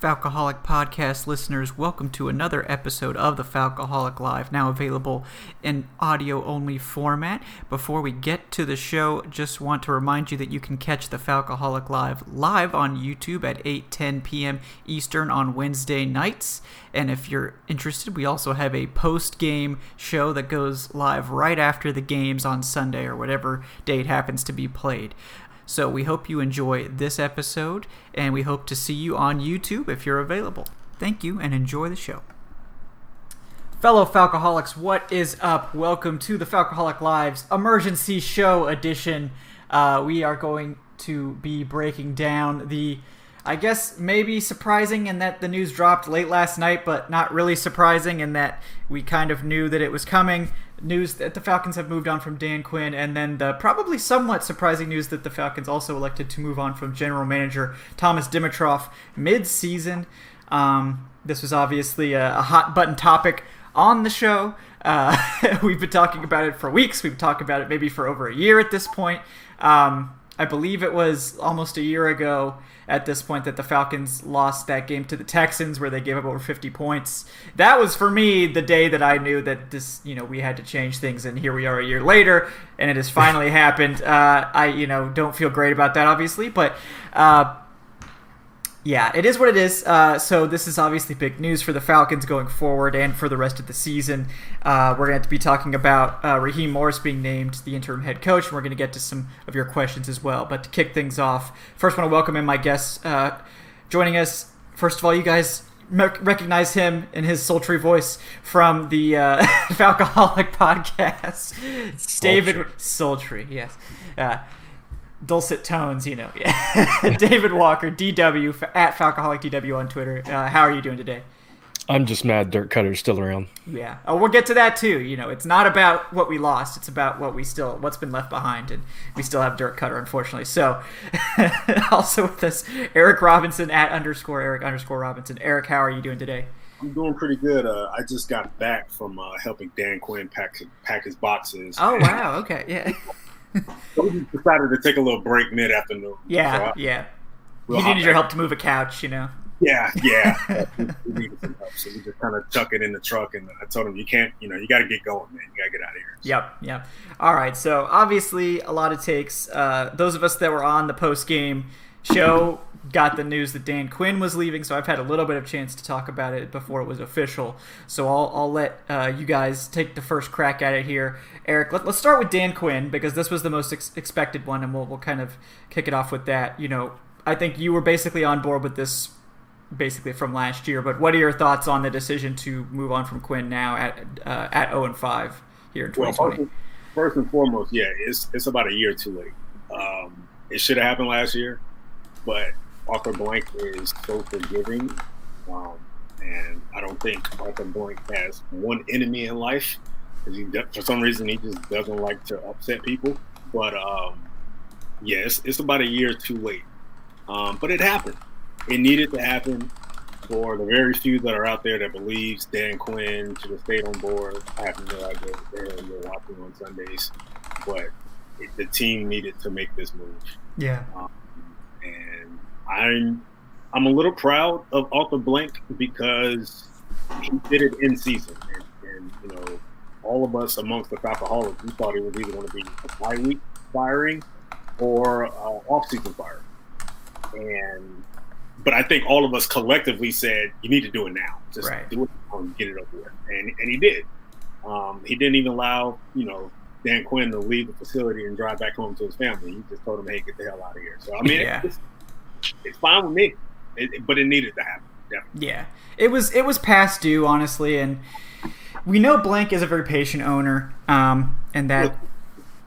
Falcoholic podcast listeners, welcome to another episode of the Falcoholic Live, now available in audio only format. Before we get to the show, just want to remind you that you can catch the Falcoholic Live live on YouTube at 8:10 p.m. Eastern on Wednesday nights. And if you're interested, we also have a post-game show that goes live right after the games on Sunday or whatever date happens to be played. So we hope you enjoy this episode, and we hope to see you on YouTube if you're available. Thank you, and enjoy the show. Fellow Falcoholics, what is up? Welcome to the Falcoholic Lives Emergency Show Edition. Uh, we are going to be breaking down the, I guess, maybe surprising in that the news dropped late last night, but not really surprising in that we kind of knew that it was coming news that the Falcons have moved on from Dan Quinn, and then the probably somewhat surprising news that the Falcons also elected to move on from general manager Thomas Dimitroff mid-season. Um, this was obviously a, a, hot button topic on the show. Uh, we've been talking about it for weeks. We've talked about it maybe for over a year at this point. Um, I believe it was almost a year ago at this point that the Falcons lost that game to the Texans where they gave up over 50 points. That was for me the day that I knew that this, you know, we had to change things and here we are a year later and it has finally happened. Uh, I, you know, don't feel great about that obviously, but uh, yeah, it is what it is. Uh, so this is obviously big news for the Falcons going forward and for the rest of the season. Uh, we're going to be talking about uh, Raheem Morris being named the interim head coach, and we're going to get to some of your questions as well. But to kick things off, first, I want to welcome in my guests uh, joining us. First of all, you guys recognize him in his sultry voice from the uh, Falcoholic podcast. David Sultry, yes. Dulcet tones, you know. Yeah. David Walker, DW at Falcoholic DW on Twitter. Uh, how are you doing today? I'm just mad Dirk Koetter's still around. Yeah. Oh, we'll get to that too. You know, it's not about what we lost; it's about what we still, what's been left behind, and we still have Dirk Koetter, unfortunately. So, also with us, Eric Robinson at underscore Eric underscore Robinson. Eric, how are you doing today? I'm doing pretty good. Uh, I just got back from uh, helping Dan Quinn pack pack his boxes. Oh wow! Okay, yeah. we decided to take a little break mid afternoon. Yeah, so I, yeah. He needed your help to move a couch, you know. Yeah, yeah. we, needed some help, so we just kind of chuck it in the truck, and I told him, "You can't, you know, you got to get going, man. You got to get out of here." Yep, yep. All right. So obviously, a lot of takes. Uh, those of us that were on the post game show got the news that Dan Quinn was leaving, so I've had a little bit of chance to talk about it before it was official. So I'll, I'll let uh, you guys take the first crack at it here. Eric, let, us start with Dan Quinn because this was the most ex- expected one, and we'll, we'll kind of kick it off with that. You know, I think you were basically on board with this basically from last year, but what are your thoughts on the decision to move on from Quinn now at uh, at 0 and 5 here in 2020? Well, first and foremost, yeah, it's it's about a year too late. Um, it should have happened last year, but Arthur Blank is so forgiving, um, and I don't think Arthur Blank has one enemy in life. He, for some reason, he just doesn't like to upset people. But um, yes, yeah, it's, it's, about a year too late. Um, but it happened. It needed to happen for the very few that are out there that believes Dan Quinn should have stayed on board. I have no idea there you're watching on Sundays, but it, the team needed to make this move. Yeah. Um, I'm I'm a little proud of Arthur Blank because he did it in season, and, and you know, all of us amongst the Falcoholics, we thought it was either going to be a bye week firing or uh, off season firing, and but I think all of us collectively said you need to do it now, just right. do it and get it over with, and and he did. Um, he didn't even allow you know Dan Quinn to leave the facility and drive back home to his family. He just told him, "Hey, get the hell out of here." So I mean, Yeah. it's, it's fine with me, it, but it needed to happen. Definitely. Yeah, it was it was past due, honestly, and we know Blank is a very patient owner, um, and that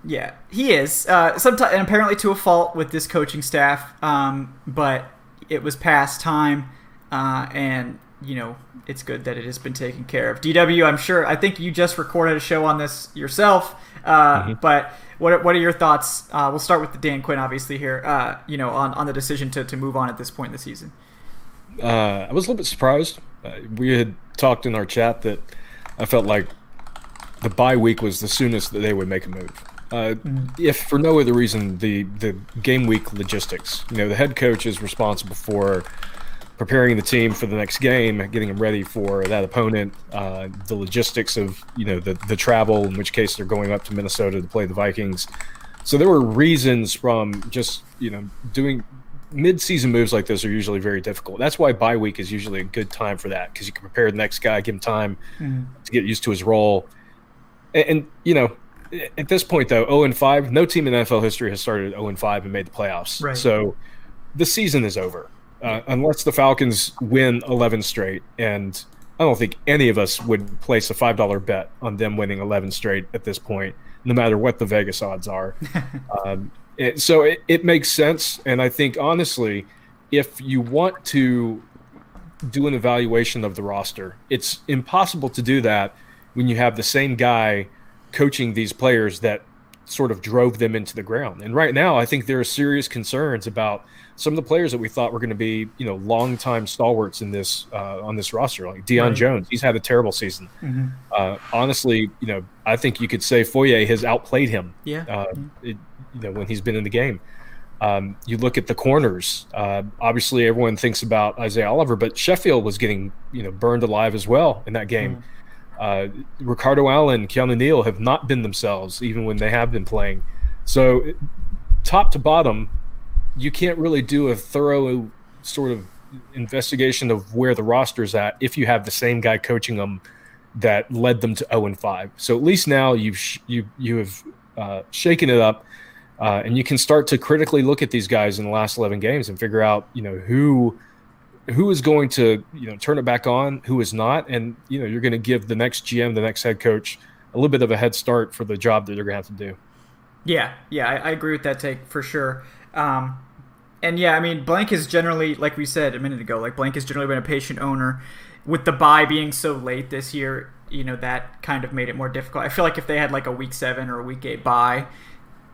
yeah, he is. Uh, sometimes, and apparently to a fault with this coaching staff, um, but it was past time, uh, and you know it's good that it has been taken care of. DW, I'm sure. I think you just recorded a show on this yourself, uh, but. What are, what are your thoughts? Uh, we'll start with the Dan Quinn, obviously here. Uh, you know, on, on the decision to, to move on at this point in the season. Uh, I was a little bit surprised. Uh, we had talked in our chat that I felt like the bye week was the soonest that they would make a move. Uh, If for no other reason, the the game week logistics. You know, the head coach is responsible for preparing the team for the next game, getting them ready for that opponent, uh, the logistics of you know the the travel, in which case they're going up to Minnesota to play the Vikings. So there were reasons from just you know doing mid-season moves like this are usually very difficult. That's why bye week is usually a good time for that because you can prepare the next guy, give him time to get used to his role. And, and you know, at this point though, 0 and 5, no team in NFL history has started 0 and 5 and made the playoffs. Right. So the season is over uh, unless the Falcons win 11 straight. And I don't think any of us would place a five dollar bet on them winning 11 straight at this point, no matter what the Vegas odds are. um, it, so it, it makes sense, and I think honestly, if you want to do an evaluation of the roster, it's impossible to do that when you have the same guy coaching these players that sort of drove them into the ground. And right now, I think there are serious concerns about some of the players that we thought were going to be, you know, longtime stalwarts in this uh, on this roster, like Deion Right. Jones. He's had a terrible season. Uh, honestly, you know, I think you could say Foye has outplayed him. Yeah. Uh, it, you know, when he's been in the game. Um, you look at the corners. Uh, obviously, everyone thinks about Isaiah Oliver, but Sheffield was getting you know burned alive as well in that game. Uh, Ricardo Allen, Keanu Neal have not been themselves even when they have been playing. So, top to bottom, you can't really do a thorough sort of investigation of where the roster's at if you have the same guy coaching them that led them to 0 and 5. So at least now you've sh- you you have uh, shaken it up, uh, and you can start to critically look at these guys in the last 11 games and figure out you know who who is going to you know turn it back on, who is not, and you know you're going to give the next GM, the next head coach, a little bit of a head start for the job that they're going to have to do. Yeah, yeah, I, I agree with that take for sure. Um, and yeah, I mean, Blank is generally, like we said a minute ago, like Blank has generally been a patient owner. With the bye being so late this year, you know that kind of made it more difficult. I feel like if they had like a week seven or a week eight bye,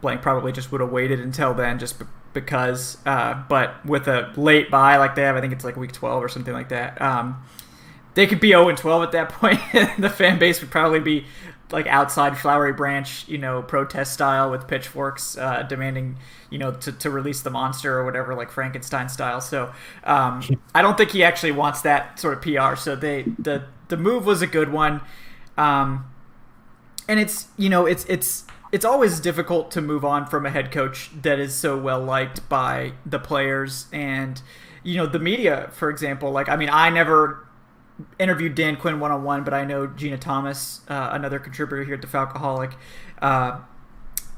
Blank probably just would have waited until then, just because. Uh, but with a late bye like they have, I think it's like week twelve or something like that. Um, they could be 0 and 12 at that point. the fan base would probably be like outside Flowery Branch, you know, protest style with pitchforks uh, demanding, you know, to, to release the monster or whatever, like Frankenstein style. So um, I don't think he actually wants that sort of PR. So they the the move was a good one, um, and it's you know it's it's it's always difficult to move on from a head coach that is so well liked by the players and you know the media for example like i mean i never interviewed Dan Quinn one on one, but I know Gina Thomas, uh, another contributor here at the Falcoholic. Uh,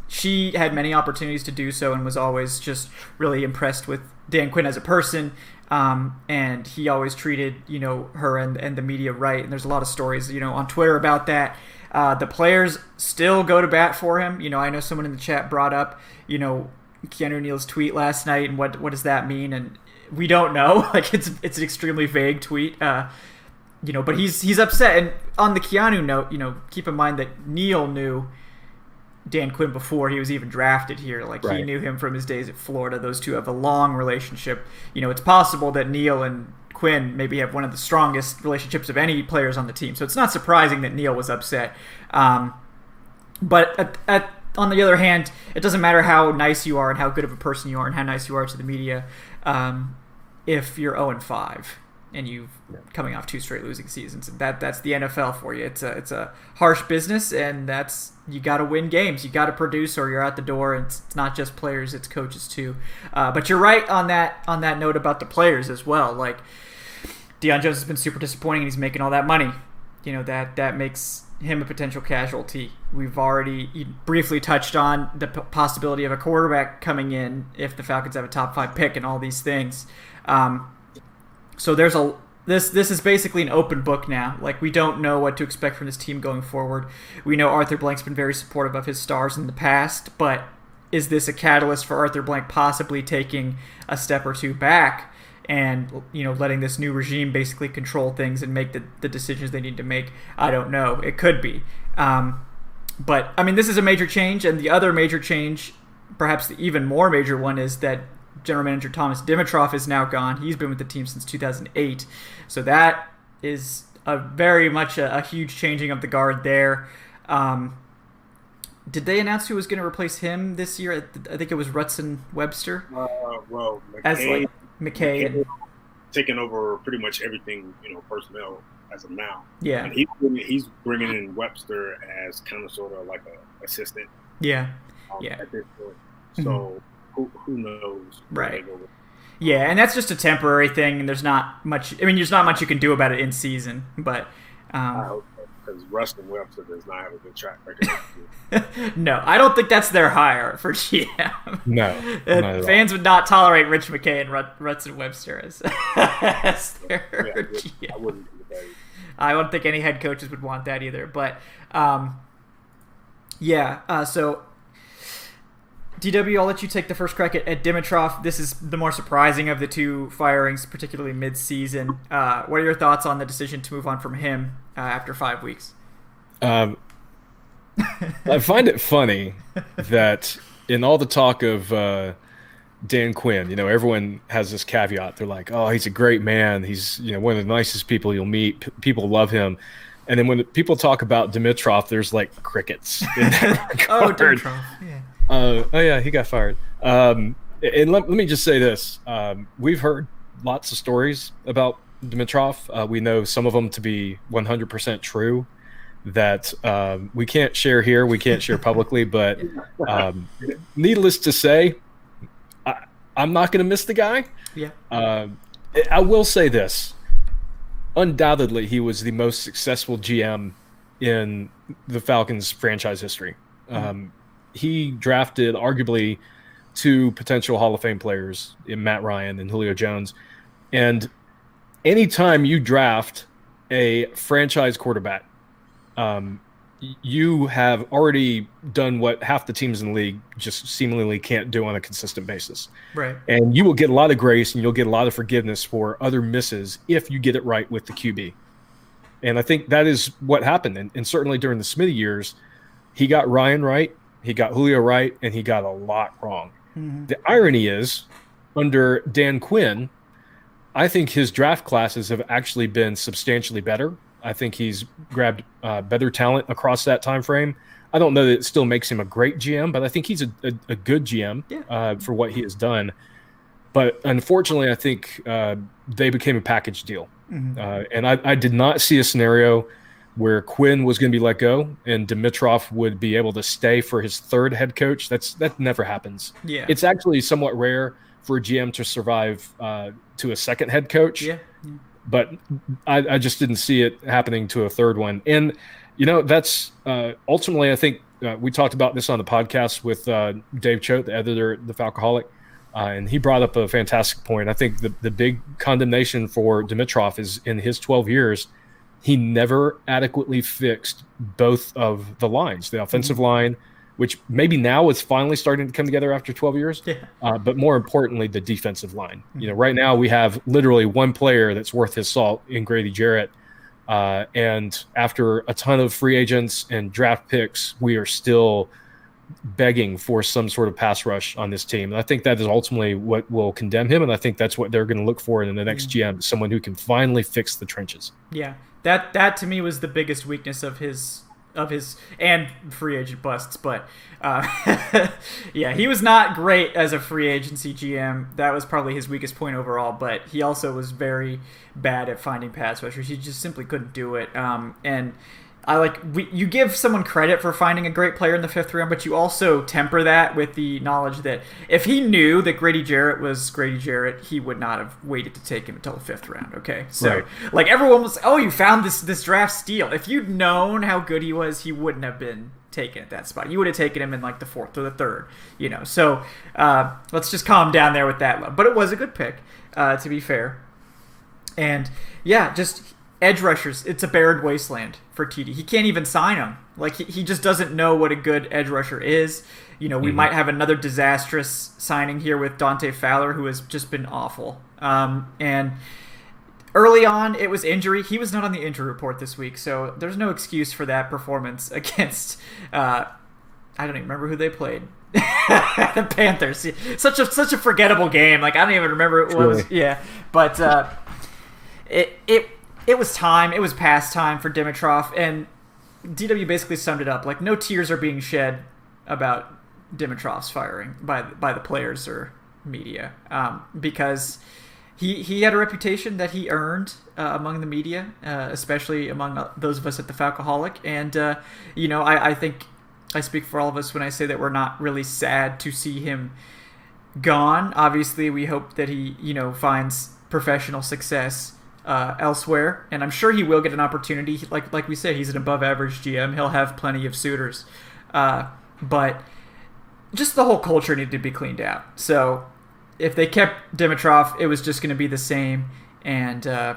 she had many opportunities to do so and was always just really impressed with Dan Quinn as a person. Um, and he always treated you know her and, and the media right. And there's a lot of stories you know on Twitter about that. Uh, the players still go to bat for him. You know, I know someone in the chat brought up you know Keanu Neal's tweet last night and what what does that mean? And we don't know. Like it's it's an extremely vague tweet. Uh, you know, but he's he's upset. And on the Keanu note, you know, keep in mind that Neal knew Dan Quinn before he was even drafted here. Like he knew him from his days at Florida. Those two have a long relationship. You know, it's possible that Neal and Quinn maybe have one of the strongest relationships of any players on the team. So it's not surprising that Neal was upset. Um, but at, at, on the other hand, it doesn't matter how nice you are and how good of a person you are and how nice you are to the media. Um, if you're 0 and 5 and you coming off two straight losing seasons, that that's the NFL for you. It's a it's a harsh business, and that's you got to win games. You got to produce, or you're out the door. And it's, it's not just players; it's coaches too. Uh, but you're right on that on that note about the players as well. Like Deion Jones has been super disappointing, and he's making all that money. You know that that makes him a potential casualty. We've already briefly touched on the p- possibility of a quarterback coming in if the Falcons have a top five pick and all these things. Um, so there's a this this is basically an open book now. Like we don't know what to expect from this team going forward. We know Arthur Blank's been very supportive of his stars in the past, but is this a catalyst for Arthur Blank possibly taking a step or two back and you know letting this new regime basically control things and make the, the decisions they need to make? I don't know. It could be. Um, but I mean, this is a major change, and the other major change, perhaps the even more major one, is that general manager Thomas Dimitroff is now gone. He's been with the team since 2008. So that is a very much a, a huge changing of the guard there. Um, did they announce who was going to replace him this year? I think it was Ruston Webster. Uh, well, McKay, as like McKay, McKay taking over pretty much everything, you know, personnel as of now. Yeah, and he's he's bringing in Webster as kind of sort of like a assistant. Yeah, um, yeah. At this point, so mm-hmm. Who who knows? Right. Yeah, and that's just a temporary thing, and there's not much. I mean, there's not much you can do about it in season, but. Um, because Ruston Webster does not have a good track record. no, I don't think that's their hire for GM. No, fans would not tolerate Rich McKay and Rut- Ruston Webster as, as their yeah, GM. I wouldn't. I don't think any head coaches would want that either. But um, yeah, uh, so DW, I'll let you take the first crack at, at Dimitroff. This is the more surprising of the two firings, particularly mid-season. Uh, what are your thoughts on the decision to move on from him uh, after five weeks? Um, I find it funny that in all the talk of uh, Dan Quinn, you know, everyone has this caveat. They're like, "Oh, he's a great man. He's you know one of the nicest people you'll meet. P- people love him." And then when people talk about Dimitroff, there's like crickets. oh, Dimitroff. Yeah. Uh, oh yeah, he got fired. Um, and let, let me just say this: um, we've heard lots of stories about Dimitroff. Uh, we know some of them to be 100% true. That um, we can't share here, we can't share publicly. But um, needless to say, I, am not going to miss the guy. Yeah. Uh, I will say this: undoubtedly, he was the most successful GM in the Falcons franchise history. Mm-hmm he drafted arguably two potential Hall of Fame players in Matt Ryan and Julio Jones. And anytime you draft a franchise quarterback, um, you have already done what half the teams in the league just seemingly can't do on a consistent basis. Right. And you will get a lot of grace and you'll get a lot of forgiveness for other misses if you get it right with the QB. And I think that is what happened. And, and certainly during the Smitty years, he got Ryan right he got Julio right, and he got a lot wrong. Mm-hmm. The irony is, under Dan Quinn, I think his draft classes have actually been substantially better. I think he's grabbed uh, better talent across that time frame. I don't know that it still makes him a great GM, but I think he's a, a, a good GM yeah. uh, for what he has done. But unfortunately, I think uh, they became a package deal. Mm-hmm. Uh, and I, I, did not see a scenario where Quinn was going to be let go and Dimitroff would be able to stay for his third head coach. That's that never happens. Yeah, it's actually somewhat rare for a GM to survive uh, to a second head coach. Yeah, but I, I, just didn't see it happening to a third one. And you know, that's uh, ultimately I think uh, we talked about this on the podcast with uh, Dave Choate, the editor, the Falcoholic. Uh, and he brought up a fantastic point. I think the, the big condemnation for Dimitroff is in his 12 years – he never adequately fixed both of the lines, the offensive mm-hmm. line, which maybe now is finally starting to come together after 12 years. Yeah. Uh, but more importantly, the defensive line. Mm-hmm. You know, right now we have literally one player that's worth his salt in Grady Jarrett. Uh, and after a ton of free agents and draft picks, we are still begging for some sort of pass rush on this team. And I think that is ultimately what will condemn him. And I think that's what they're going to look for in the next mm-hmm. GM, someone who can finally fix the trenches. Yeah that that to me was the biggest weakness of his of his and free agent busts. But uh, yeah, he was not great as a free agency GM. That was probably his weakest point overall. But he also was very bad at finding pass rushers. He just simply couldn't do it. Um, and I like we, you give someone credit for finding a great player in the fifth round, but you also temper that with the knowledge that if he knew that Grady Jarrett was Grady Jarrett, he would not have waited to take him until the fifth round. Okay, so Right. like everyone was, oh, you found this this draft steal. If you'd known how good he was, he wouldn't have been taken at that spot. You would have taken him in like the fourth or the third. You know, so uh, let's just calm down there with that. But it was a good pick, uh, to be fair. And yeah, just edge rushers. It's a barren wasteland for TD. He can't even sign them. Like he, he just doesn't know what a good edge rusher is. You know, we might have another disastrous signing here with Dante Fowler, who has just been awful. Um, and early on, it was injury. He was not on the injury report this week, so there's no excuse for that performance against. Uh, I don't even remember who they played. the Panthers. Such a such a forgettable game. Like I don't even remember what it was. Yeah, but uh, it it it was time. It was past time for Dimitroff, and DW basically summed it up. Like no tears are being shed about Dimitroff's firing by by the players or media um, because he he had a reputation that he earned uh, among the media, uh, especially among uh, those of us at the Falcoholic. And uh, you know, I, I think I speak for all of us when I say that we're not really sad to see him gone. Obviously, we hope that he you know finds professional success. Uh, elsewhere, and I'm sure he will get an opportunity. Like like we said, he's an above average GM. He'll have plenty of suitors, uh, but just the whole culture needed to be cleaned out. So if they kept Dimitroff, it was just going to be the same. And uh,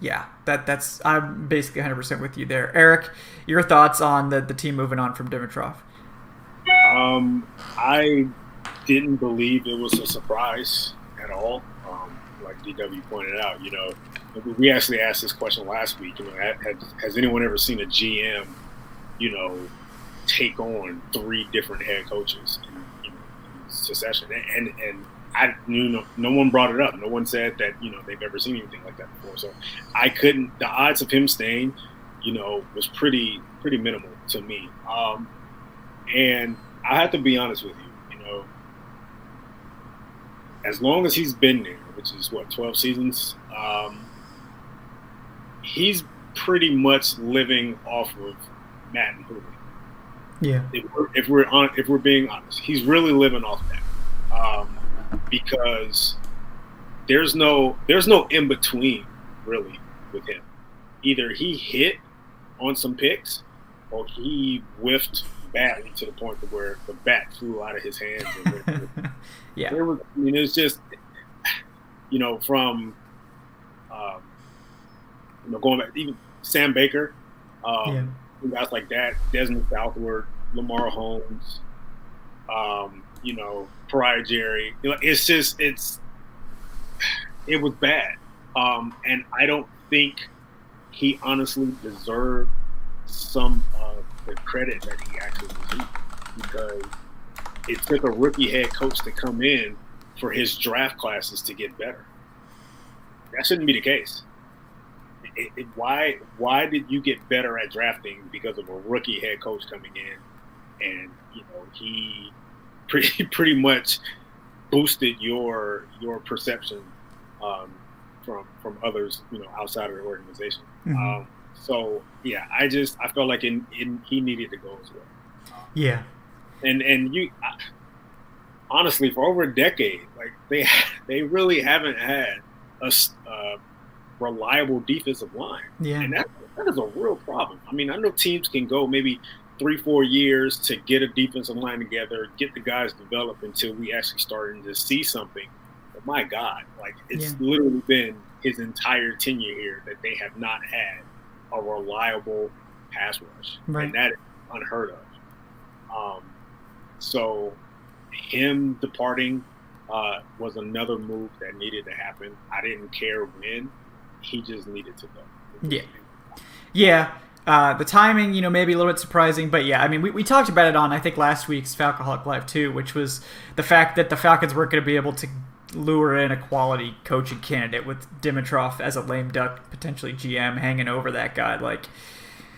yeah, that that's I'm basically 100 percent with you there, Eric. Your thoughts on the the team moving on from Dimitroff? Um, I didn't believe it was a surprise at all. DW pointed out, you know, we actually asked this question last week. You know, had, has anyone ever seen a GM, you know, take on three different head coaches in, you in succession? And and I knew no, no one brought it up. No one said that you know they've ever seen anything like that before. So I couldn't. The odds of him staying, you know, was pretty pretty minimal to me. Um, and I have to be honest with you, you know, as long as he's been there, which is what twelve seasons, um, he's pretty much living off of Matt and Julio. Yeah. If we're if we're on if we're being honest, he's really living off that um, because there's no there's no in between really with him. Either he hit on some picks, or he whiffed badly to the point to where the bat flew out of his hands. And Yeah. there was, I mean, it's just, you know, from, um, you know, going back, even Sam Baker, um, guys like that, Desmond Southward, Lamar Holmes, um, you know, Peria Jerry. It's just, it's, it was bad. Um, and I don't think he honestly deserved some of the credit that he actually received because it took a rookie head coach to come in for his draft classes to get better. That shouldn't be the case. It, it, why why did you get better at drafting because of a rookie head coach coming in, and you know he pretty pretty much boosted your your perception um, from from others you know outside of the organization. Mhm. Um, so yeah, I just I felt like in, in, he needed to go as well Yeah. and and you I- honestly for over a decade like they they really haven't had a uh, reliable defensive line Yeah. and that that is a real problem i mean i know teams can go maybe three four years to get a defensive line together get the guys developed until we actually starting to see something but my god like it's Yeah. literally been his entire tenure here that they have not had a reliable pass rush Right. and that is unheard of um, so him departing uh, was another move that needed to happen. I didn't care when. He just needed to go. Yeah. Yeah. Uh, the timing, you know, maybe a little bit surprising, but yeah, I mean, we, we talked about it on, I think, last week's Falcoholic Live too, which was the fact that the Falcons weren't going to be able to lure in a quality coaching candidate with Dimitroff as a lame duck, potentially GM, hanging over that guy. Like,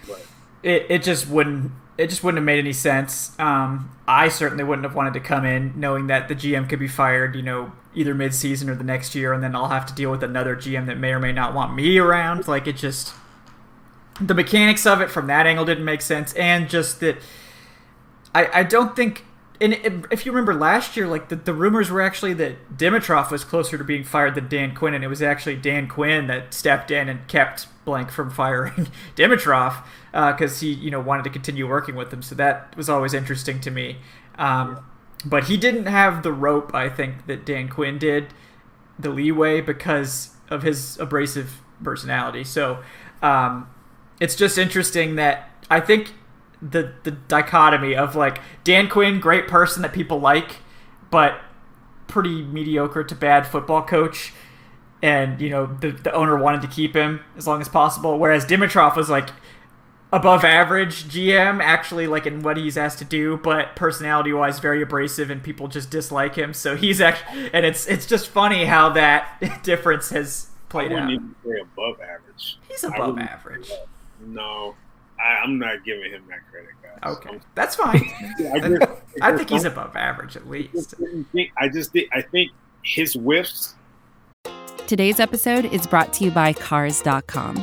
Right. it, it just wouldn't it just wouldn't have made any sense. Um, I certainly wouldn't have wanted to come in knowing that the GM could be fired, you know, either mid-season or the next year, and then I'll have to deal with another GM that may or may not want me around. Like it just, the mechanics of it from that angle didn't make sense, and just that I I don't think. And if you remember last year, like the, the rumors were actually that Dimitroff was closer to being fired than Dan Quinn, and it was actually Dan Quinn that stepped in and kept blank from firing Dimitroff because uh, he you know wanted to continue working with them. So that was always interesting to me. Um, but he didn't have the rope, I think, that Dan Quinn did, the leeway because of his abrasive personality. So um, it's just interesting that I think the the dichotomy of like Dan Quinn, great person that people like, but pretty mediocre to bad football coach. And you know the the owner wanted to keep him as long as possible, whereas Dimitroff was like above average GM, actually like in what he's asked to do, but personality wise very abrasive and people just dislike him. So he's actually and it's it's just funny how that difference has played I out. Even say above average. He's above average. No, I, am not giving him that credit, guys. Okay, I'm, that's fine. I, just, I think he's above average at least. I just think I think his whiffs. Today's episode is brought to you by Cars.com.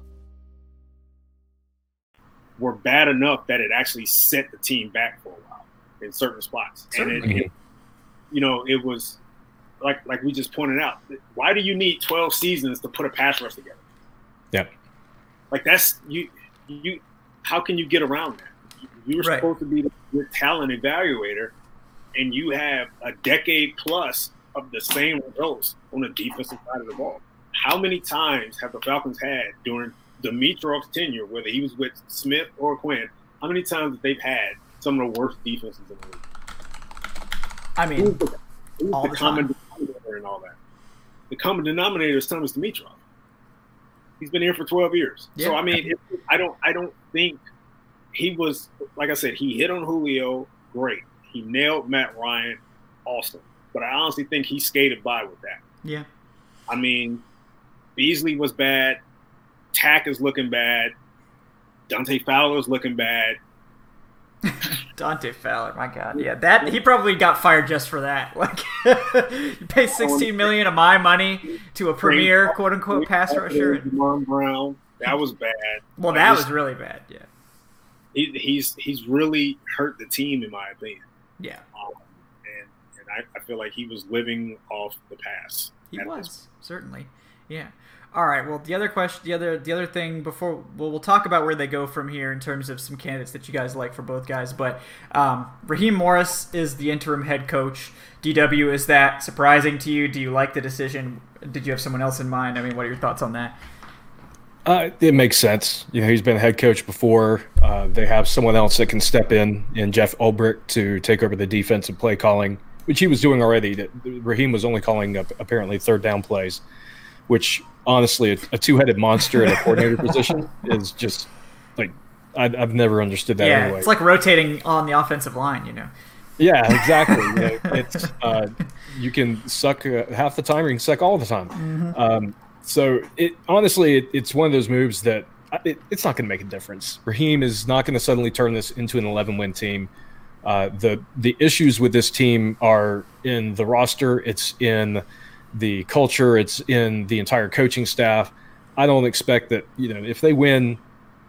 were bad enough that it actually set the team back for a while in certain spots. Certainly. And it, it, you know, it was like like we just pointed out. Why do you need 12 seasons to put a pass rush together? Yep. Like that's you you how can you get around that? You were right. supposed to be the talent evaluator and you have a decade plus of the same results on the defensive side of the ball. How many times have the Falcons had during Dimitroff's tenure, whether he was with Smith or Quinn, how many times they've had some of the worst defenses in the league? I mean, who's the, who's all the, the common time. denominator and all that. The common denominator is Thomas Dimitroff. He's been here for 12 years. Yeah. So I mean, it, I don't, I don't think he was like I said. He hit on Julio, great. He nailed Matt Ryan, awesome. But I honestly think he skated by with that. Yeah. I mean, Beasley was bad. Takk is looking bad. Dante Fowler is looking bad. Dante Fowler, my God, yeah, that he probably got fired just for that. Like, you pay sixteen million of my money to a premier quote unquote pass rusher. Brown, that was bad. Well, that was really bad. Yeah, he, he's he's really hurt the team in my opinion. Yeah, um, and and I, I feel like he was living off the pass. He was certainly, yeah. All right. Well, the other question, the other, the other thing before, well, we'll talk about where they go from here in terms of some candidates that you guys like for both guys. But um, Raheem Morris is the interim head coach. DW, is that surprising to you? Do you like the decision? Did you have someone else in mind? I mean, what are your thoughts on that? Uh, it makes sense. You know, he's been a head coach before. Uh, they have someone else that can step in, in Jeff Ulbrich, to take over the defensive play calling, which he was doing already. Raheem was only calling up apparently third down plays, which honestly, a, a two-headed monster at a coordinator position is just like I, have never understood that. Yeah, anyway. it's like rotating on the offensive line, you know. Yeah, exactly. yeah, it's uh, you can suck uh, half the time, or you can suck all the time. Mm-hmm. Um, so it honestly, it, it's one of those moves that it, it's not going to make a difference. Raheem is not going to suddenly turn this into an 11-win team. Uh, the the issues with this team are in the roster. It's in the culture, it's in the entire coaching staff. I don't expect that, you know, if they win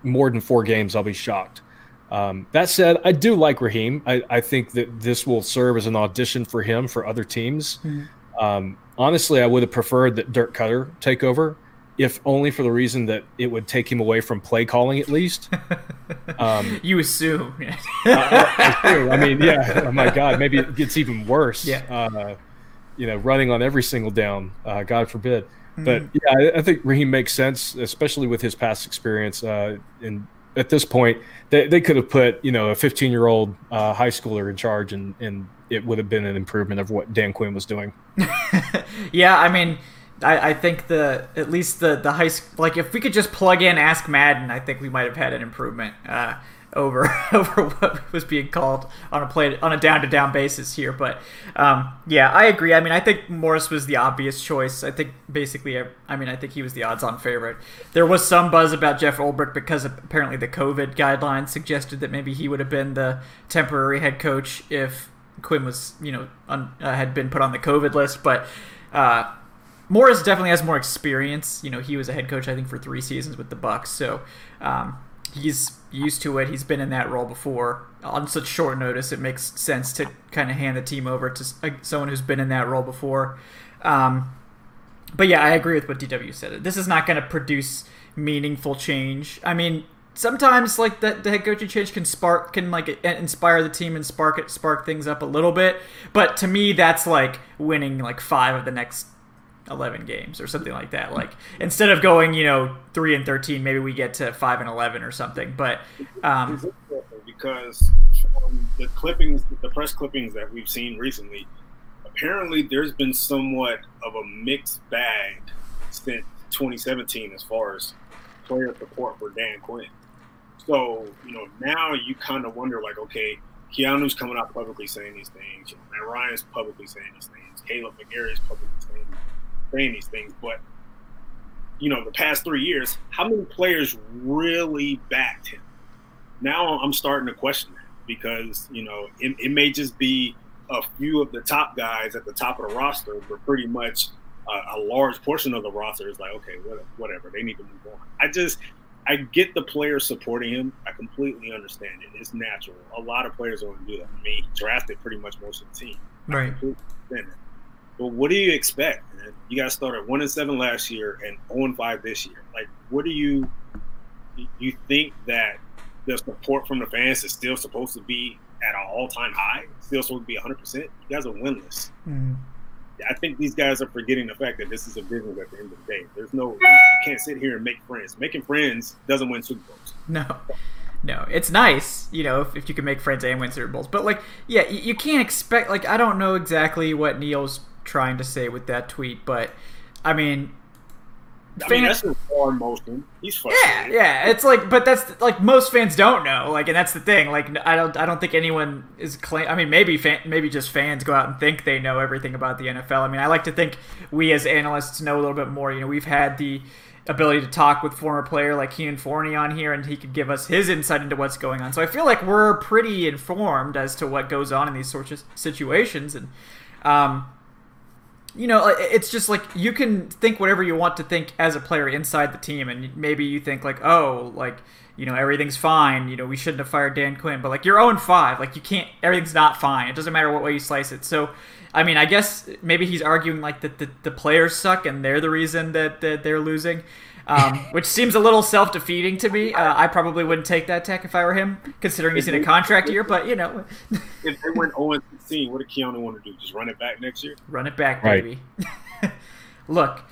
more than four games, I'll be shocked. Um, that said, I do like Raheem. I, I, think that this will serve as an audition for him for other teams. Mm-hmm. Um, honestly, I would have preferred that Dirk Koetter take over, if only for the reason that it would take him away from play calling at least. Um, you assume. uh, I, I, mean, yeah. Oh my God, maybe it gets even worse. Yeah. Uh, you know, running on every single down. Uh, God forbid. Mm-hmm. But yeah, I, I, think Raheem makes sense, especially with his past experience. Uh, and at this point, they, they could have put you know a 15 year old uh, high schooler in charge, and and it would have been an improvement of what Dan Quinn was doing. yeah, I mean, I, I think the at least the the high like if we could just plug in Ask Madden, I think we might have had an improvement. Uh, over over what was being called on a play on a down to down basis here. But um, yeah, I agree. I mean, I think Morris was the obvious choice. I think basically, I mean, I think he was the odds on favorite. There was some buzz about Jeff Ulbrich because apparently the COVID guidelines suggested that maybe he would have been the temporary head coach if Quinn was, you know, un, uh, had been put on the COVID list, but. Uh, Morris definitely has more experience. You know, he was a head coach, I think, for three seasons with the Bucs. So um, he's used to it. He's been in that role before. On such short notice, it makes sense to kind of hand the team over to someone who's been in that role before. Um, but yeah, I agree with what DW said. This is not going to produce meaningful change. I mean, sometimes like the, the head coaching change can spark can like inspire the team and spark it spark things up a little bit. But to me, that's like winning like five of the next 11 games or something like that. Like instead of going, you know, 3 and 13, maybe we get to 5 and 11 or something. But um, because the clippings, the press clippings that we've seen recently, apparently there's been somewhat of a mixed bag since 2017 as far as player support for Dan Quinn. So, you know, now you kind of wonder like, okay, Keanu's coming out publicly saying these things, you know, Matt Ryan's publicly saying these things, Kaleb McGary's publicly saying saying these things, but you know, the past three years, how many players really backed him? Now I'm starting to question that because you know it, it may just be a few of the top guys at the top of the roster, but pretty much a, a large portion of the roster is like, okay, whatever, they need to move on. I just I get the players supporting him. I completely understand it. It's natural. A lot of players are going to do that. I mean, he drafted pretty much most of the team. Right. But what do you expect? Man? You guys started one and seven last year and zero oh and five this year. Like, what do you you think that the support from the fans is still supposed to be at an all time high? Still supposed to be 100. percent You guys are winless. Mm-hmm. I think these guys are forgetting the fact that this is a business at the end of the day. There's no you can't sit here and make friends. Making friends doesn't win Super Bowls. No. No, it's nice, you know, if, if you can make friends and win Super Bowls. But like, yeah, you, you can't expect. Like, I don't know exactly what Neal's trying to say with that tweet, but I mean, I mean, that's a foreign motion. He's frustrated. Yeah, yeah. It's like, but that's like most fans don't know. Like, and that's the thing. Like, I don't, I don't think anyone is claim. I mean, maybe, fan, maybe just fans go out and think they know everything about the NFL. I mean, I like to think we as analysts know a little bit more. You know, we've had the ability to talk with former player like Keenan Forney on here, and he could give us his insight into what's going on. So I feel like we're pretty informed as to what goes on in these sorts of situations, and um, you know, it's just like you can think whatever you want to think as a player inside the team, and maybe you think like, oh, like you know everything's fine. You know, we shouldn't have fired Dan Quinn, but like you're 0 5. Like you can't. Everything's not fine. It doesn't matter what way you slice it. So, I mean, I guess maybe he's arguing like that the, the players suck and they're the reason that, that they're losing um, which seems a little self defeating to me. Uh, I probably wouldn't take that tech if I were him, considering he's in a contract year. But you know, if they went 0 16, what did Keanu want to do? Just run it back next year? Run it back, baby. Right. Look,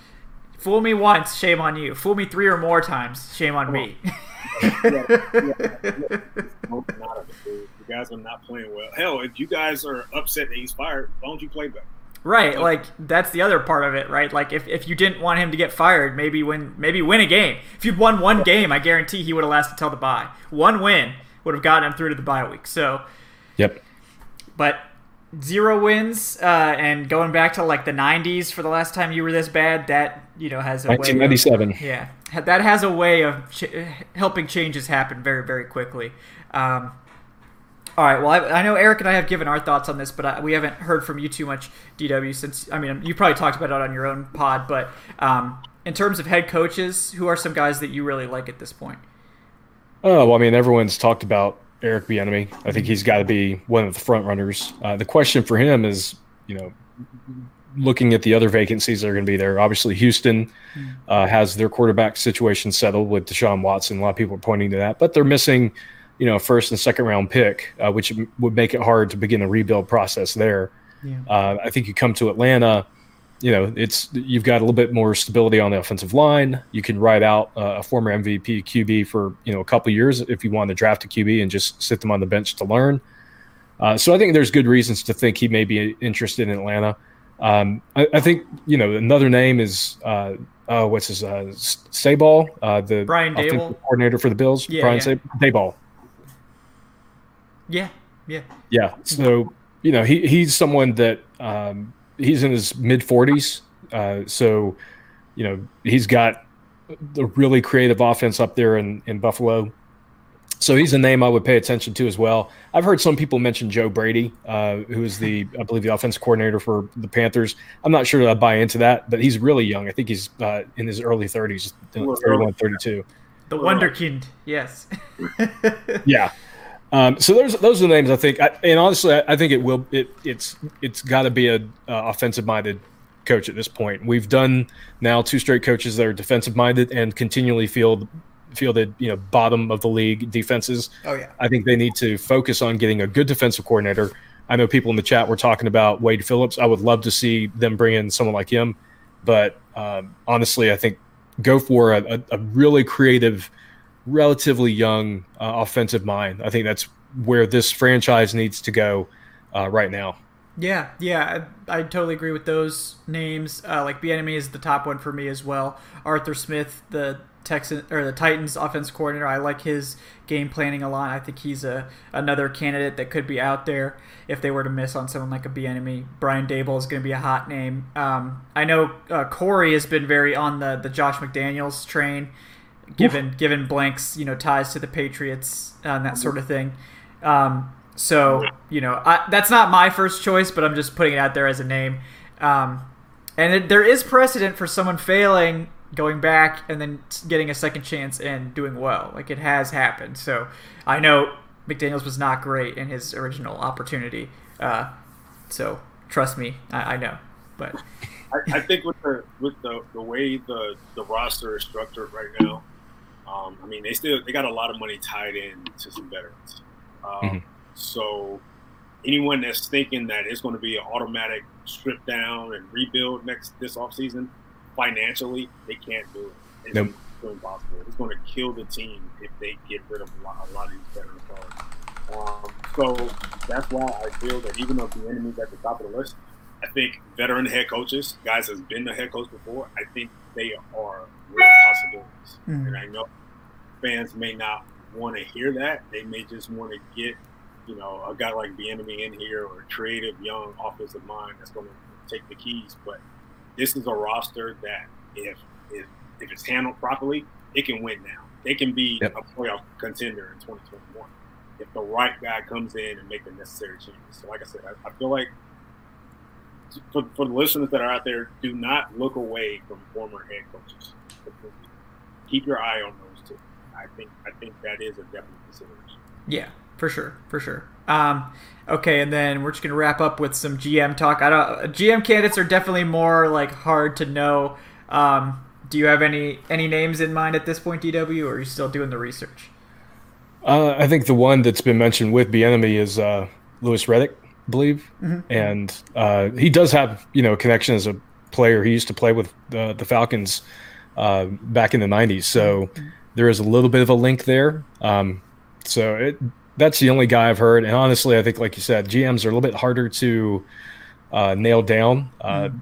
fool me once, shame on you. Fool me three or more times, shame on me. you guys are not playing well. Hell, if you guys are upset that he's fired, why don't you play better? Right, like that's the other part of it, right? Like if, if you didn't want him to get fired, maybe win maybe win a game. If you'd won one game, I guarantee he would have lasted till the bye. One win would have gotten him through to the bye week. So, yep. But zero wins uh, and going back to like the 90s for the last time you were this bad, that you know has a 1997. Of, yeah, that has a way of ch- helping changes happen very very quickly. Um, all right. Well, I, I, know Eric and I have given our thoughts on this, but I, we haven't heard from you too much, DW. Since I mean, you probably talked about it on your own pod, but um, in terms of head coaches, who are some guys that you really like at this point? Oh, well, I mean, everyone's talked about Eric Bieniemy. I think he's got to be one of the front runners. Uh, the question for him is, you know, looking at the other vacancies that are going to be there. Obviously, Houston uh, has their quarterback situation settled with Deshaun Watson. A lot of people are pointing to that, but they're missing you know, first and second round pick, uh, which would make it hard to begin the rebuild process there. Yeah. Uh, I think you come to Atlanta, you know, it's you've got a little bit more stability on the offensive line. You can ride out uh, a former MVP QB for you know a couple years if you want to draft a QB and just sit them on the bench to learn. Uh, so I think there's good reasons to think he may be interested in Atlanta. Um, I, I, think you know another name is uh, uh, what's his uh, Sabal, uh, the Brian Daboll coordinator for the Bills. Yeah, Brian yeah. Yeah, yeah, yeah. So you know he he's someone that um, he's in his mid forties. Uh, so you know he's got a really creative offense up there in in Buffalo. So he's a name I would pay attention to as well. I've heard some people mention Joe Brady, uh, who is the, I believe, the offense coordinator for the Panthers. I'm not sure that I buy into that, but he's really young. I think he's uh, in his early 30s, 31, 32. The Wonderkind, yes. yeah. Um, so those those are the names I think, I, and honestly, I, I, think it will. It it's it's got to be a uh, offensive minded coach at this point. We've done now two straight coaches that are defensive minded and continually field fielded, you know, bottom of the league defenses. Oh yeah. I think they need to focus on getting a good defensive coordinator. I know people in the chat were talking about Wade Phillips. I would love to see them bring in someone like him, but um, honestly, I think go for a, a, a really creative, relatively young uh, offensive mind. I think that's where this franchise needs to go uh, right now. Yeah, yeah, I, I, totally agree with those names. Uh, like Bieniemy is the top one for me as well. Arthur Smith, the Texan or the Titans offense coordinator. I like his game planning a lot. I think he's a another candidate that could be out there if they were to miss on someone like a Bieniemy. Brian Daboll is going to be a hot name. Um, I know uh, Corey has been very on the the Josh McDaniels train, given Oof. given Blank's you know ties to the Patriots and that sort of thing. Um, so you know I, that's not my first choice, but I'm just putting it out there as a name. Um, and it, there is precedent for someone failing going back and then getting a second chance and doing well. Like it has happened. So I know McDaniels was not great in his original opportunity. Uh, so trust me, I, I know. But I, I, think with the with the, the way the, the roster is structured right now, um, I mean they still they got a lot of money tied in to some veterans. Um, mm-hmm. So anyone that's thinking that it's going to be an automatic strip down and rebuild next this offseason – financially, they can't do it. It's nope. impossible. It's going to kill the team if they get rid of a lot, a lot of these veteran players. Um, so that's why I feel that even though Bieniemy's at the top of the list, I think veteran head coaches, guys that's been the head coach before, I think they are real possibilities. Mm-hmm. And I know fans may not want to hear that. They may just want to get, you know, a guy like Bieniemy in here or a creative young offensive mind that's going to take the keys. But this is a roster that if if, if it's handled properly, it can win now. They can be yep. a playoff contender in 2021 if the right guy comes in and make the necessary changes. So, like I said, I, I feel like for, for the listeners that are out there, do not look away from former head coaches. Keep your eye on those two. I think I think that is a definite consideration. Yeah, for sure, for sure. Um, okay, and then we're just gonna wrap up with some GM talk. I don't. GM candidates are definitely more like hard to know. Um, do you have any any names in mind at this point, DW, or are you still doing the research? Uh, I think the one that's been mentioned with Bieniemy is uh, Louis Riddick, I believe, mm-hmm. and uh, he does have you know a connection as a player. He used to play with the, the Falcons uh, back in the '90s, so mm-hmm. there is a little bit of a link there. Um, so it that's the only guy I've heard. And honestly, I think, like you said, GMs are a little bit harder to uh, nail down. Uh, mm.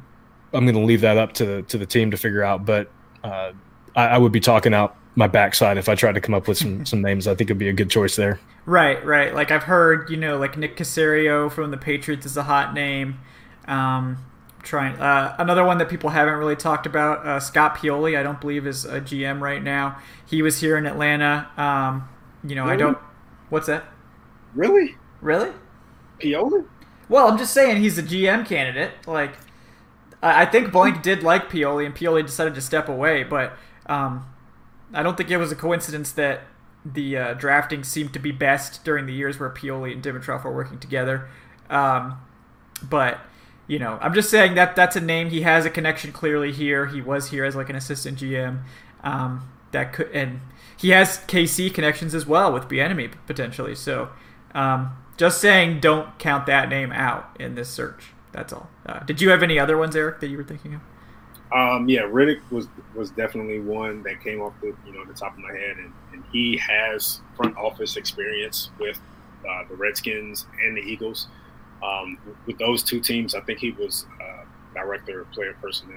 I'm going to leave that up to the, to the team to figure out. But uh, I, I, would be talking out my backside if I tried to come up with some some names. I think it'd be a good choice there. Right, right. Like I've heard, you know, like Nick Caserio from the Patriots is a hot name. Um, trying uh, another one that people haven't really talked about. Uh, Scott Pioli, I don't believe is a GM right now. He was here in Atlanta. Um, you know, I don't What's that? Really? Really? Pioli? Well, I'm just saying he's a GM candidate. Like, I think Blank did like Pioli, and Pioli decided to step away. But um, I don't think it was a coincidence that the uh, drafting seemed to be best during the years where Pioli and Dimitroff were working together. Um, but you know, I'm just saying that that's a name. He has a connection clearly here. He was here as like an assistant GM. Um, that could and he has KC connections as well with Bieniemy potentially. So, um, just saying, don't count that name out in this search. That's all. Uh, did you have any other ones, Eric, that you were thinking of? Um, yeah, Riddick was was definitely one that came off the you know the top of my head, and, and he has front office experience with uh, the Redskins and the Eagles. Um, with those two teams, I think he was uh, director of player personnel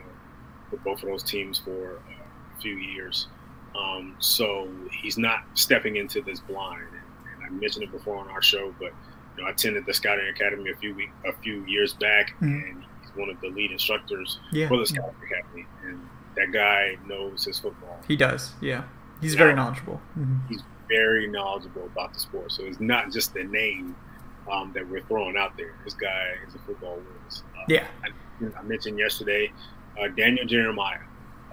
with both of those teams for uh, a few years. Um, so he's not stepping into this blind. And, and, I mentioned it before on our show, but you know, I attended the Scouting Academy a few week, a few years back, mm-hmm. and one of the lead instructors yeah. for the yeah. Academy. And that guy knows his football. He does, yeah. He's very knowledgeable. Mm-hmm. He's very knowledgeable about the sport. So it's not just the name um, that we're throwing out there. This guy is a football whiz. Uh, yeah. I, I, mentioned yesterday uh, Daniel Jeremiah,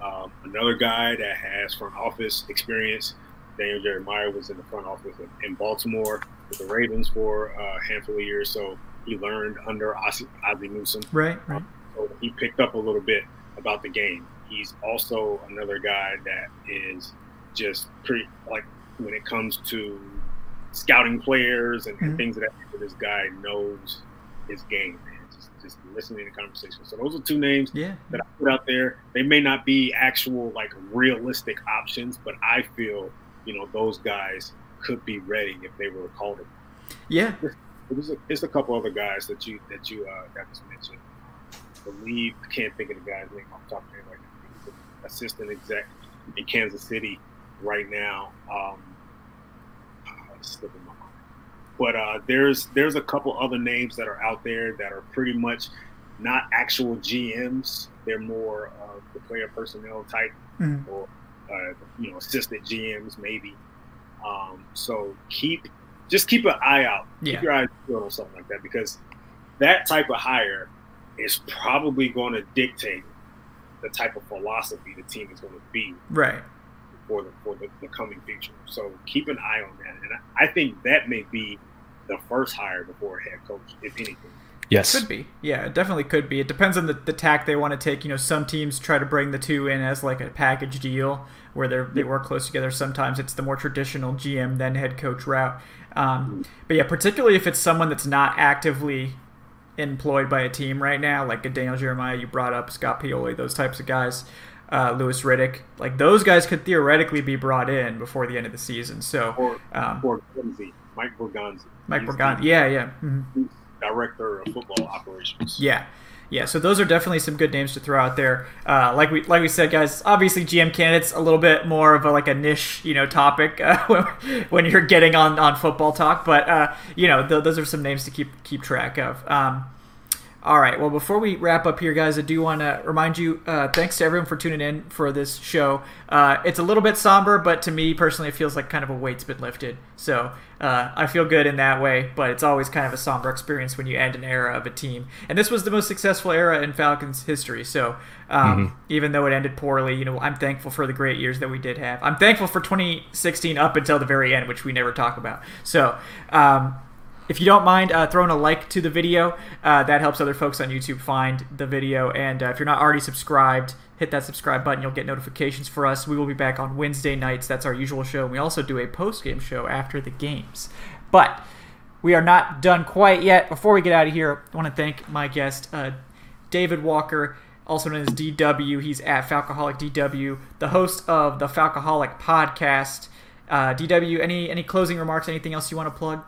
um, another guy that has front office experience. Daniel Jeremiah was in the front office in Baltimore with the Ravens for uh, a handful of years, so he learned under Ozzie, Ozzie Newsome. Right, right. So he picked up a little bit about the game. He's also another guy that is just pretty like when it comes to scouting players and, mm-hmm. things of that nature. This guy knows his game, man. Just, just listening to conversation. So those are two names yeah. that I put out there. They may not be actual like realistic options, but I feel you know those guys could be ready if they were called. Yeah. There's a, there's a couple other guys that you that you uh, got to mention. I believe I can't think of the guy's name off the top of my head right now. An assistant exec in Kansas City right now. Um, slipping my mind. But uh, there's there's a couple other names that are out there that are pretty much not actual GMs. They're more of the player personnel type mm. or uh, you know assistant GMs maybe. Um, so keep just keep an eye out. Yeah. Keep your eyes peeled on something like that because that type of hire is probably going to dictate the type of philosophy the team is going to be. Right for the for the, the coming future. So keep an eye on that, and I think that may be the first hire before a head coach, if anything. Yes, could be. Yeah, it definitely could be. It depends on the, the tack they want to take. You know, some teams try to bring the two in as like a package deal where they they work close together. Sometimes it's the more traditional GM then head coach route. Um, but yeah, particularly if it's someone that's not actively employed by a team right now, like a Daniel Jeremiah you brought up, Scott Pioli, those types of guys uh, Louis Riddick. Like those guys could theoretically be brought in before the end of the season. So or, um, or Mike Borgonzi. Mike Borgonzi. Yeah, yeah. Mm-hmm. Director of football operations. Yeah. Yeah, so those are definitely some good names to throw out there. Uh, like we like we said, guys. Obviously, GM candidates a little bit more of a, like a niche, you know, topic uh, when you're getting on, on football talk. But uh, you know, th- those are some names to keep keep track of. Um, all right. Well, before we wrap up here, guys, I do want to remind you uh, thanks to everyone for tuning in for this show. Uh, it's a little bit somber, but to me personally, it feels like kind of a weight's been lifted. So uh, I feel good in that way, but it's always kind of a somber experience when you end an era of a team. And this was the most successful era in Falcons history. So um, mm-hmm. even though it ended poorly, you know, I'm thankful for the great years that we did have. I'm thankful for 2016 up until the very end, which we never talk about. So, um, if you don't mind uh, throwing a like to the video, uh, that helps other folks on YouTube find the video. And uh, if you're not already subscribed, hit that subscribe button. You'll get notifications for us. We will be back on Wednesday nights. That's our usual show. And we also do a post game show after the games. But we are not done quite yet. Before we get out of here, I want to thank my guest, uh, David Walker also known as DW. He's at Falcoholic DW, the host of the Falcoholic podcast. Uh, DW, any any closing remarks? Anything else you want to plug?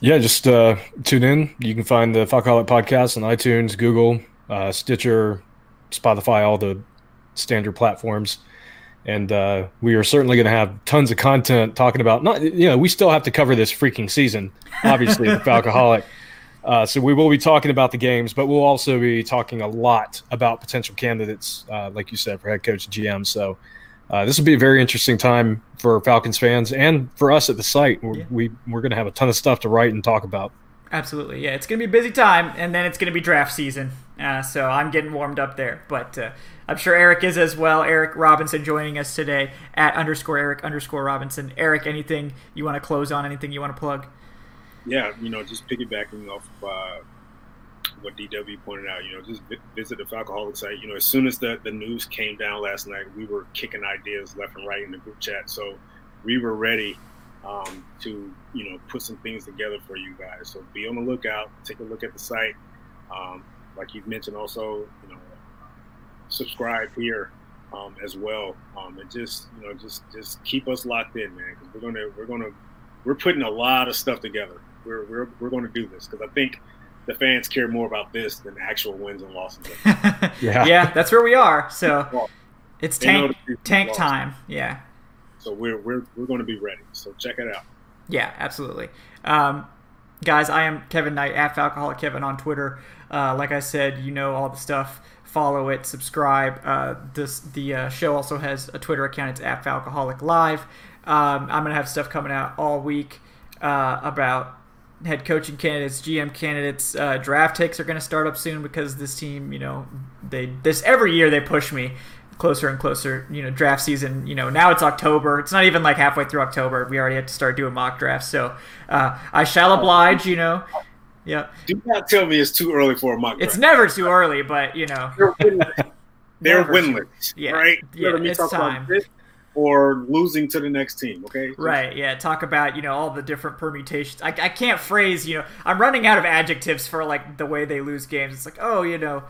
Yeah, just uh, tune in. You can find the Falcoholic podcast on iTunes, Google, uh, Stitcher, Spotify, all the standard platforms. And uh, we are certainly going to have tons of content talking about not, you know, we still have to cover this freaking season, obviously, the Falcoholic. Uh, so we will be talking about the games, but we'll also be talking a lot about potential candidates, uh, like you said, for head coach GM. So uh, this will be a very interesting time for Falcons fans and for us at the site. We're, yeah. we we're going to have a ton of stuff to write and talk about. Absolutely, yeah. It's going to be a busy time, and then it's going to be draft season. Uh, so I'm getting warmed up there, but uh, I'm sure Eric is as well. Eric Robinson joining us today at underscore Eric underscore Robinson. Eric, anything you want to close on? Anything you want to plug? Yeah, you know, just piggybacking off uh, what DW pointed out, you know, just visit the Falcoholic site. You know, as soon as the, the news came down last night, we were kicking ideas left and right in the group chat. So we were ready um, to, you know, put some things together for you guys. So be on the lookout. Take a look at the site. Um, like you mentioned, also, you know, subscribe here um, as well, um, and just, you know, just just keep us locked in, man, because we're gonna we're gonna we're putting a lot of stuff together. We're we're, we're going to do this because I think the fans care more about this than actual wins and losses. Yeah. yeah, that's where we are. So Well, it's tank tank lost. time. Yeah. So we're we're we're going to be ready. So check it out. Yeah, absolutely. Um, guys, I am Kevin Knight at Falcoholic Kevin on Twitter. Uh, like I said, you know all the stuff. Follow it, subscribe. Uh, this the uh, show also has a Twitter account. It's at Falcoholic Live. Um, I'm gonna have stuff coming out all week uh, about head coaching candidates, GM candidates. Uh, draft takes are gonna start up soon because this team, you know, they this every year they push me closer and closer. You know, draft season. You know, now it's October. It's not even like halfway through October. We already have to start doing mock drafts. So uh, I shall oblige. You know, yeah. Do not tell me it's too early for a mock draft. It's never too early, but you know, They're winless. They're winless, Yeah, right? yeah, it's time. this or losing to the next team. Okay, right? Yeah. Talk about you know all the different permutations. I, I can't phrase. You know, I'm running out of adjectives for like the way they lose games. It's like, oh, you know.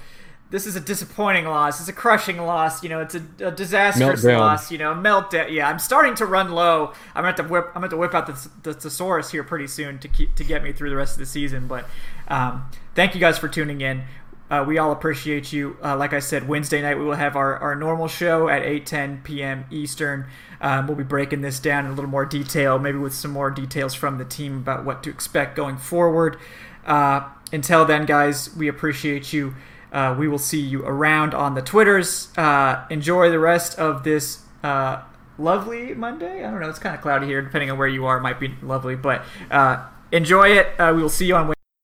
This is a disappointing loss. It's a crushing loss. You know, it's a, a disastrous Meltdown. loss. You know, meltdown. Yeah, I'm starting to run low. I'm gonna have to whip. I'm gonna have to whip out the, the thesaurus here pretty soon to keep to get me through the rest of the season. But um, thank you guys for tuning in. Uh, we all appreciate you. Uh, like I said, Wednesday night we will have our, our normal show at 8:10 p.m. Eastern. Um, we'll be breaking this down in a little more detail, maybe with some more details from the team about what to expect going forward. Uh, until then, guys, we appreciate you. Uh, we will see you around on the Twitters. Uh, enjoy the rest of this uh, lovely Monday. I don't know. It's kind of cloudy here, depending on where you are. It might be lovely, but enjoy it. We will see you on. Wednesday.